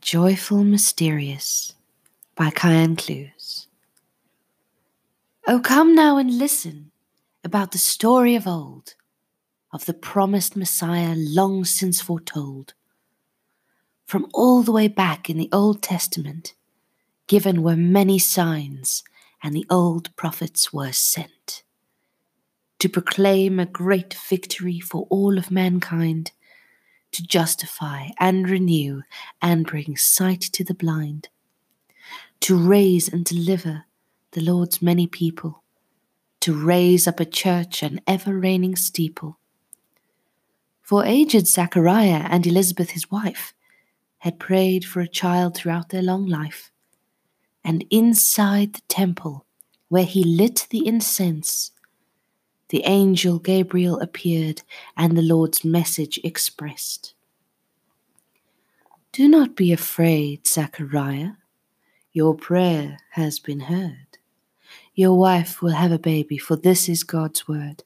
Joyful Mysteries by Kyan Clues. Oh, come now and listen about the story of old, of the promised Messiah long since foretold. From all the way back in the Old Testament, given were many signs, and the old prophets were sent to proclaim a great victory for all of mankind to justify and renew and bring sight to the blind, to raise and deliver the Lord's many people, to raise up a church an ever reigning steeple. For aged Zachariah and Elizabeth his wife had prayed for a child throughout their long life, and inside the temple where he lit the incense, the angel Gabriel appeared and the Lord's message expressed. Do not be afraid, Zachariah. Your prayer has been heard. Your wife will have a baby, for this is God's word.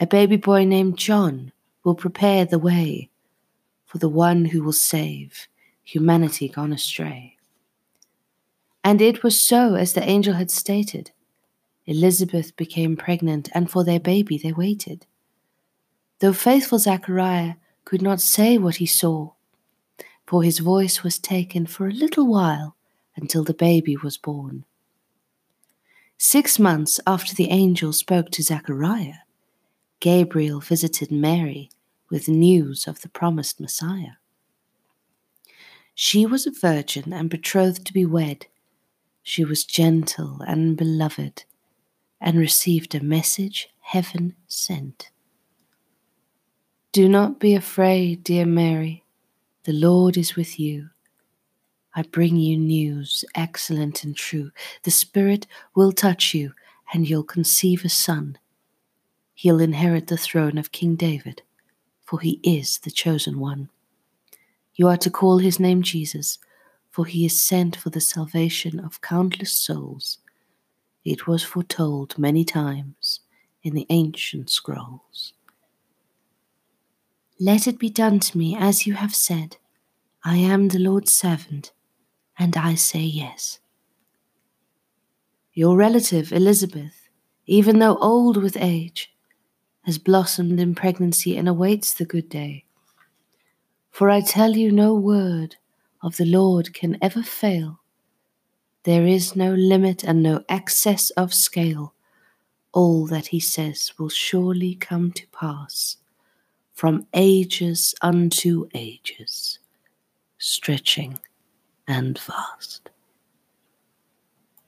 A baby boy named John will prepare the way for the one who will save humanity gone astray. And it was so as the angel had stated. Elizabeth became pregnant, and for their baby they waited. Though faithful Zachariah could not say what he saw, for his voice was taken for a little while until the baby was born. Six months after the angel spoke to Zachariah, Gabriel visited Mary with news of the promised Messiah. She was a virgin and betrothed to be wed. She was gentle and beloved and received a message heaven sent. Do not be afraid, dear Mary, the Lord is with you. I bring you news excellent and true. The Spirit will touch you, and you'll conceive a son. He'll inherit the throne of King David, for he is the chosen one. You are to call his name Jesus, for he is sent for the salvation of countless souls. It was foretold many times in the ancient scrolls. Let it be done to me as you have said. I am the Lord's servant, and I say yes. Your relative Elizabeth, even though old with age, has blossomed in pregnancy and awaits the good day. For I tell you, no word of the Lord can ever fail there is no limit and no excess of scale. All that he says will surely come to pass from ages unto ages, stretching and vast.